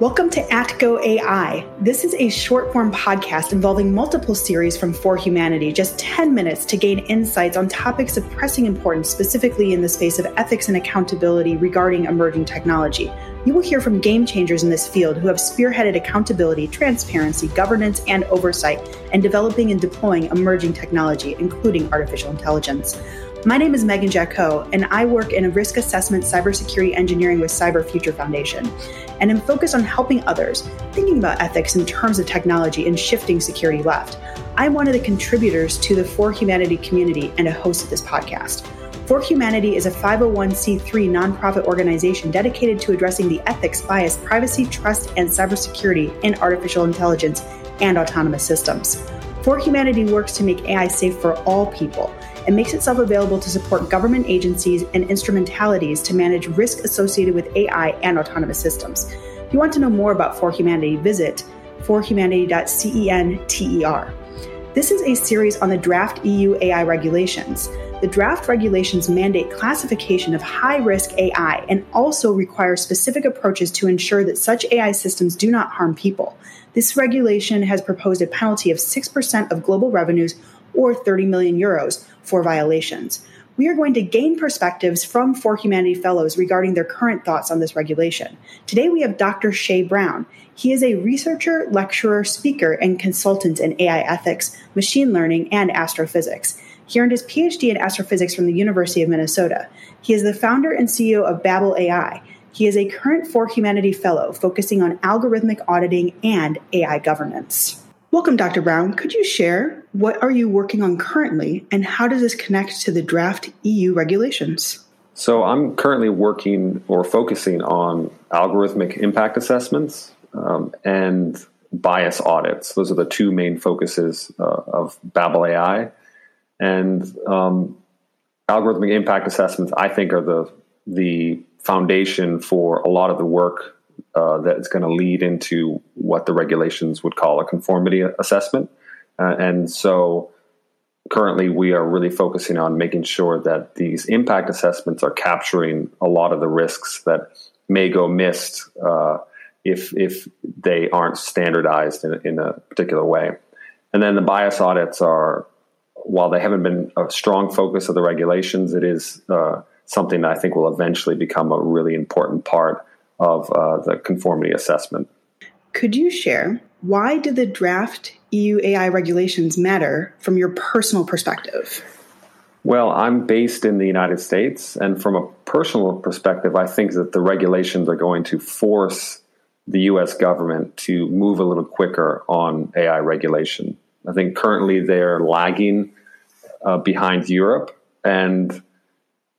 Welcome to AtGo AI. This is a short form podcast involving multiple series from For Humanity, just 10 minutes to gain insights on topics of pressing importance, specifically in the space of ethics and accountability regarding emerging technology. You will hear from game changers in this field who have spearheaded accountability, transparency, governance, and oversight, and developing and deploying emerging technology, including artificial intelligence. My name is Megan Jacot, and I work in a risk assessment cybersecurity engineering with Cyber Future Foundation, and am focused on helping others thinking about ethics in terms of technology and shifting security left. I'm one of the contributors to the For Humanity community and a host of this podcast. For Humanity is a 501c3 nonprofit organization dedicated to addressing the ethics, bias, privacy, trust, and cybersecurity in artificial intelligence and autonomous systems. For Humanity works to make AI safe for all people and makes itself available to support government agencies and instrumentalities to manage risk associated with AI and autonomous systems. If you want to know more about For Humanity, visit forhumanity.center. This is a series on the draft EU AI regulations. The draft regulations mandate classification of high risk AI and also require specific approaches to ensure that such AI systems do not harm people. This regulation has proposed a penalty of 6% of global revenues or 30 million euros for violations. We are going to gain perspectives from For Humanity Fellows regarding their current thoughts on this regulation. Today we have Dr. Shea Brown. He is a researcher, lecturer, speaker, and consultant in AI ethics, machine learning, and astrophysics. He earned his PhD in astrophysics from the University of Minnesota. He is the founder and CEO of BABL AI. He is a current For Humanity Fellow focusing on algorithmic auditing and AI governance. Welcome, Dr. Brown. Could you share what are you working on currently and how does this connect to the draft EU regulations? So I'm currently working or focusing on algorithmic impact assessments um, and bias audits. Those are the two main focuses uh, of BABL AI. And um, algorithmic impact assessments, I think, are the the foundation for a lot of the work uh, that's going to lead into what the regulations would call a conformity assessment. Uh, and so currently we are really focusing on making sure that these impact assessments are capturing a lot of the risks that may go missed uh, if, if they aren't standardized in, in a particular way. And then the bias audits are, while they haven't been a strong focus of the regulations, it is uh, something that I think will eventually become a really important part of uh, the conformity assessment. Could you share why did the draft EU AI regulations matter from your personal perspective? Well, I'm based in the United States, and from a personal perspective, I think that the regulations are going to force the US government to move a little quicker on AI regulation. I think currently they're lagging uh, behind Europe, and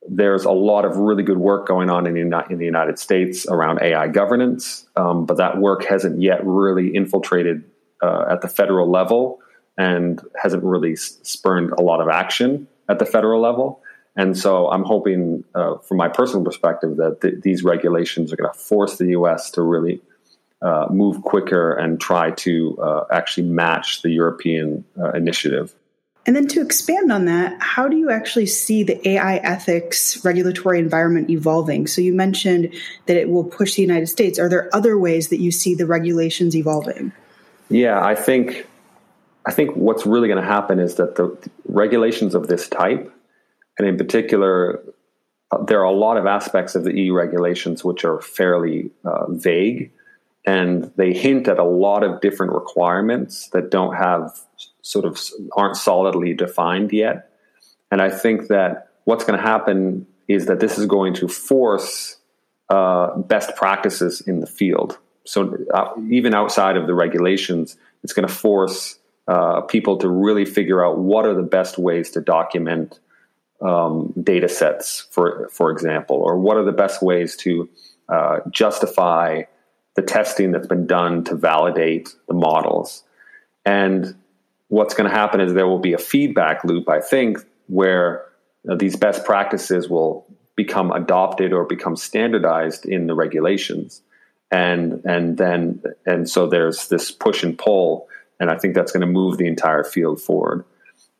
there's a lot of really good work going on in the, in the United States around AI governance, um, but that work hasn't yet really infiltrated uh, at the federal level and hasn't really spurned a lot of action at the federal level. And so I'm hoping, uh, from my personal perspective, that th- these regulations are going to force the U.S. to really uh, move quicker and try to uh, actually match the European uh, initiative. And then to expand on that, how do you actually see the AI ethics regulatory environment evolving? So you mentioned that it will push the United States. Are there other ways that you see the regulations evolving? Yeah, I think I think what's really going to happen is that the regulations of this type, and in particular, uh, there are a lot of aspects of the EU regulations which are fairly uh, vague, and they hint at a lot of different requirements that don't have sort of aren't solidly defined yet. And I think that what's going to happen is that this is going to force uh, best practices in the field. So uh, even outside of the regulations, it's going to force uh, people to really figure out what are the best ways to document um, data sets, for for example, or what are the best ways to uh, justify the testing that's been done to validate the models. And what's going to happen is there will be a feedback loop, I think, where these best practices will become adopted or become standardized in the regulations. And and then and so there's this push and pull, and I think that's going to move the entire field forward.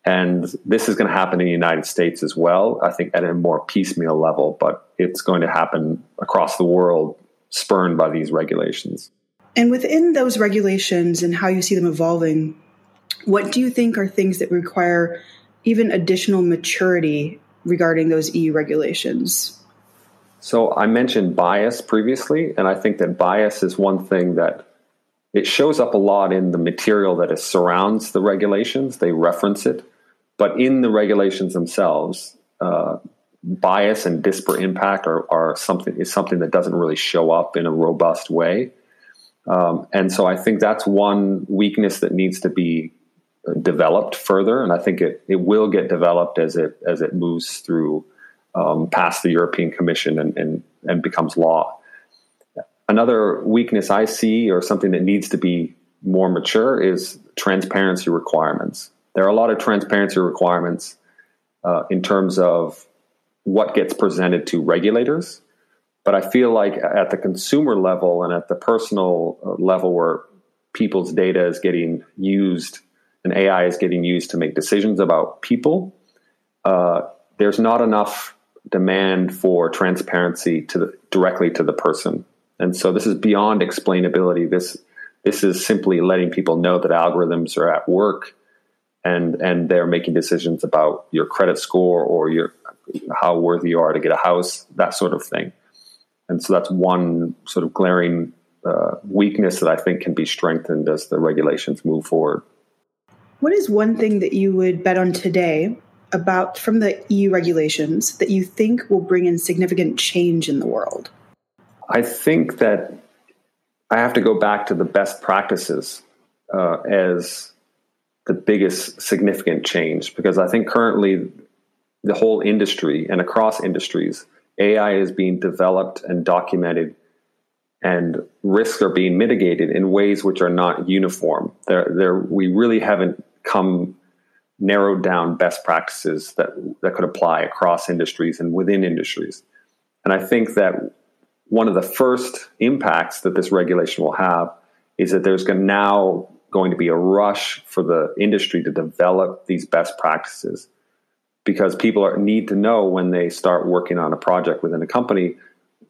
And this is going to happen in the United States as well. I think at a more piecemeal level, but it's going to happen across the world, spurned by these regulations. And within those regulations and how you see them evolving, what do you think are things that require even additional maturity regarding those EU regulations? So I mentioned bias previously, and I think that bias is one thing that it shows up a lot in the material that surrounds the regulations. They reference it, but in the regulations themselves, uh, bias and disparate impact are, are, something is something that doesn't really show up in a robust way. Um, and so I think that's one weakness that needs to be developed further, and I think it it will get developed as it as it moves through um, past the European Commission and, and and becomes law. Another weakness I see, or something that needs to be more mature, is transparency requirements. There are a lot of transparency requirements uh, in terms of what gets presented to regulators, but I feel like at the consumer level and at the personal uh, level, where people's data is getting used and AI is getting used to make decisions about people, uh, there's not enough demand for transparency to the, directly to the person. And so this is beyond explainability. This this is simply letting people know that algorithms are at work and and they're making decisions about your credit score or your how worthy you are to get a house, that sort of thing. And so that's one sort of glaring uh, weakness that I think can be strengthened as the regulations move forward. What is one thing that you would bet on today about from the EU regulations that you think will bring in significant change in the world? I think that I have to go back to the best practices uh, as the biggest significant change because I think currently the whole industry and across industries, AI is being developed and documented and risks are being mitigated in ways which are not uniform. There, there, we really haven't come narrowed down best practices that that could apply across industries and within industries. And I think that one of the first impacts that this regulation will have is that there's going now going to be a rush for the industry to develop these best practices because people are, need to know when they start working on a project within a company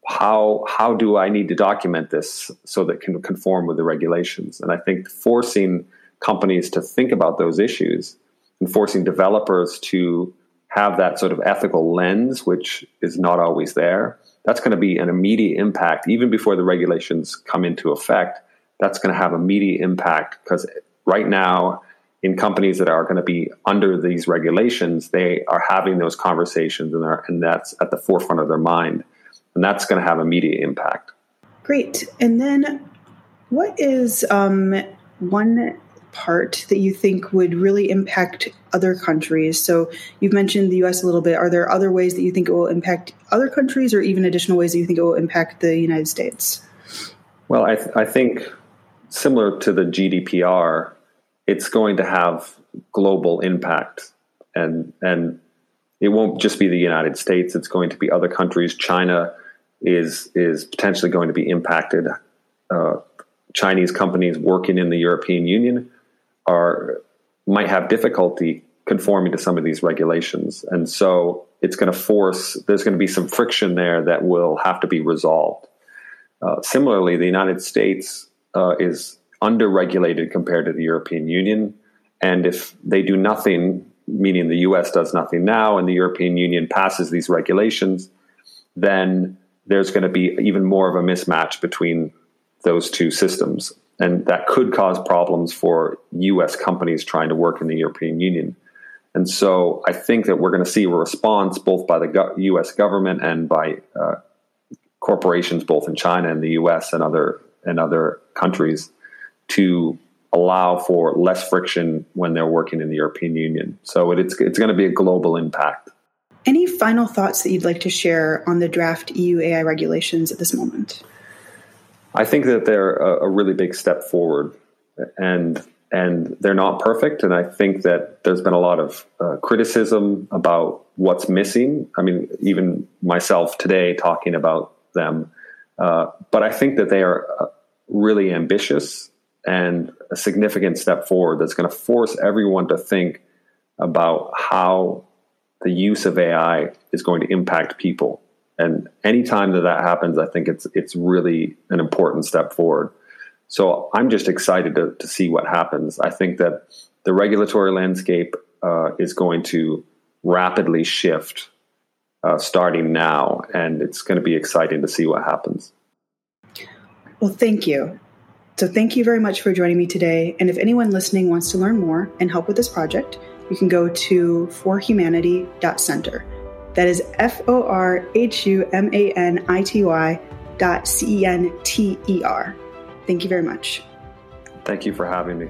how how do I need to document this so that can conform with the regulations and I think forcing companies to think about those issues and forcing developers to have that sort of ethical lens, which is not always there. That's going to be an immediate impact, even before the regulations come into effect. That's going to have immediate impact because right now, in companies that are going to be under these regulations, they are having those conversations and, and that's at the forefront of their mind. And that's going to have immediate impact. Great. And then, what is um, one part that you think would really impact other countries? So you've mentioned the US a little bit. Are there other ways that you think it will impact other countries or even additional ways that you think it will impact the United States? Well, I, th- I think similar to the GDPR, it's going to have global impact. And, and it won't just be the United States, it's going to be other countries. China is, is potentially going to be impacted. Uh, Chinese companies working in the European Union are might have difficulty conforming to some of these regulations, and so it's going to force. There's going to be some friction there that will have to be resolved. Uh, similarly, the United States uh, is underregulated compared to the European Union, and if they do nothing, meaning the U.S. does nothing now, and the European Union passes these regulations, then there's going to be even more of a mismatch between those two systems and that could cause problems for U.S. companies trying to work in the European Union. And so I think that we're going to see a response both by the U.S. government and by uh, corporations, both in China and the U.S. and other and other countries, to allow for less friction when they're working in the European Union. So it, it's it's going to be a global impact. Any final thoughts that you'd like to share on the draft EU AI regulations at this moment? I think that they're a, a really big step forward, and and they're not perfect. And I think that there's been a lot of uh, criticism about what's missing. I mean, even myself today talking about them, uh, but I think that they are uh, really ambitious and a significant step forward that's going to force everyone to think about how the use of AI is going to impact people and anytime that that happens, I think it's it's really an important step forward. So I'm just excited to, to see what happens. I think that the regulatory landscape uh, is going to rapidly shift uh, starting now, and it's going to be exciting to see what happens. Well, thank you. So, thank you very much for joining me today. And if anyone listening wants to learn more and help with this project, you can go to forhumanity.center. That is F O R H U M A N I T Y dot C E N T E R. Thank you very much. Thank you for having me.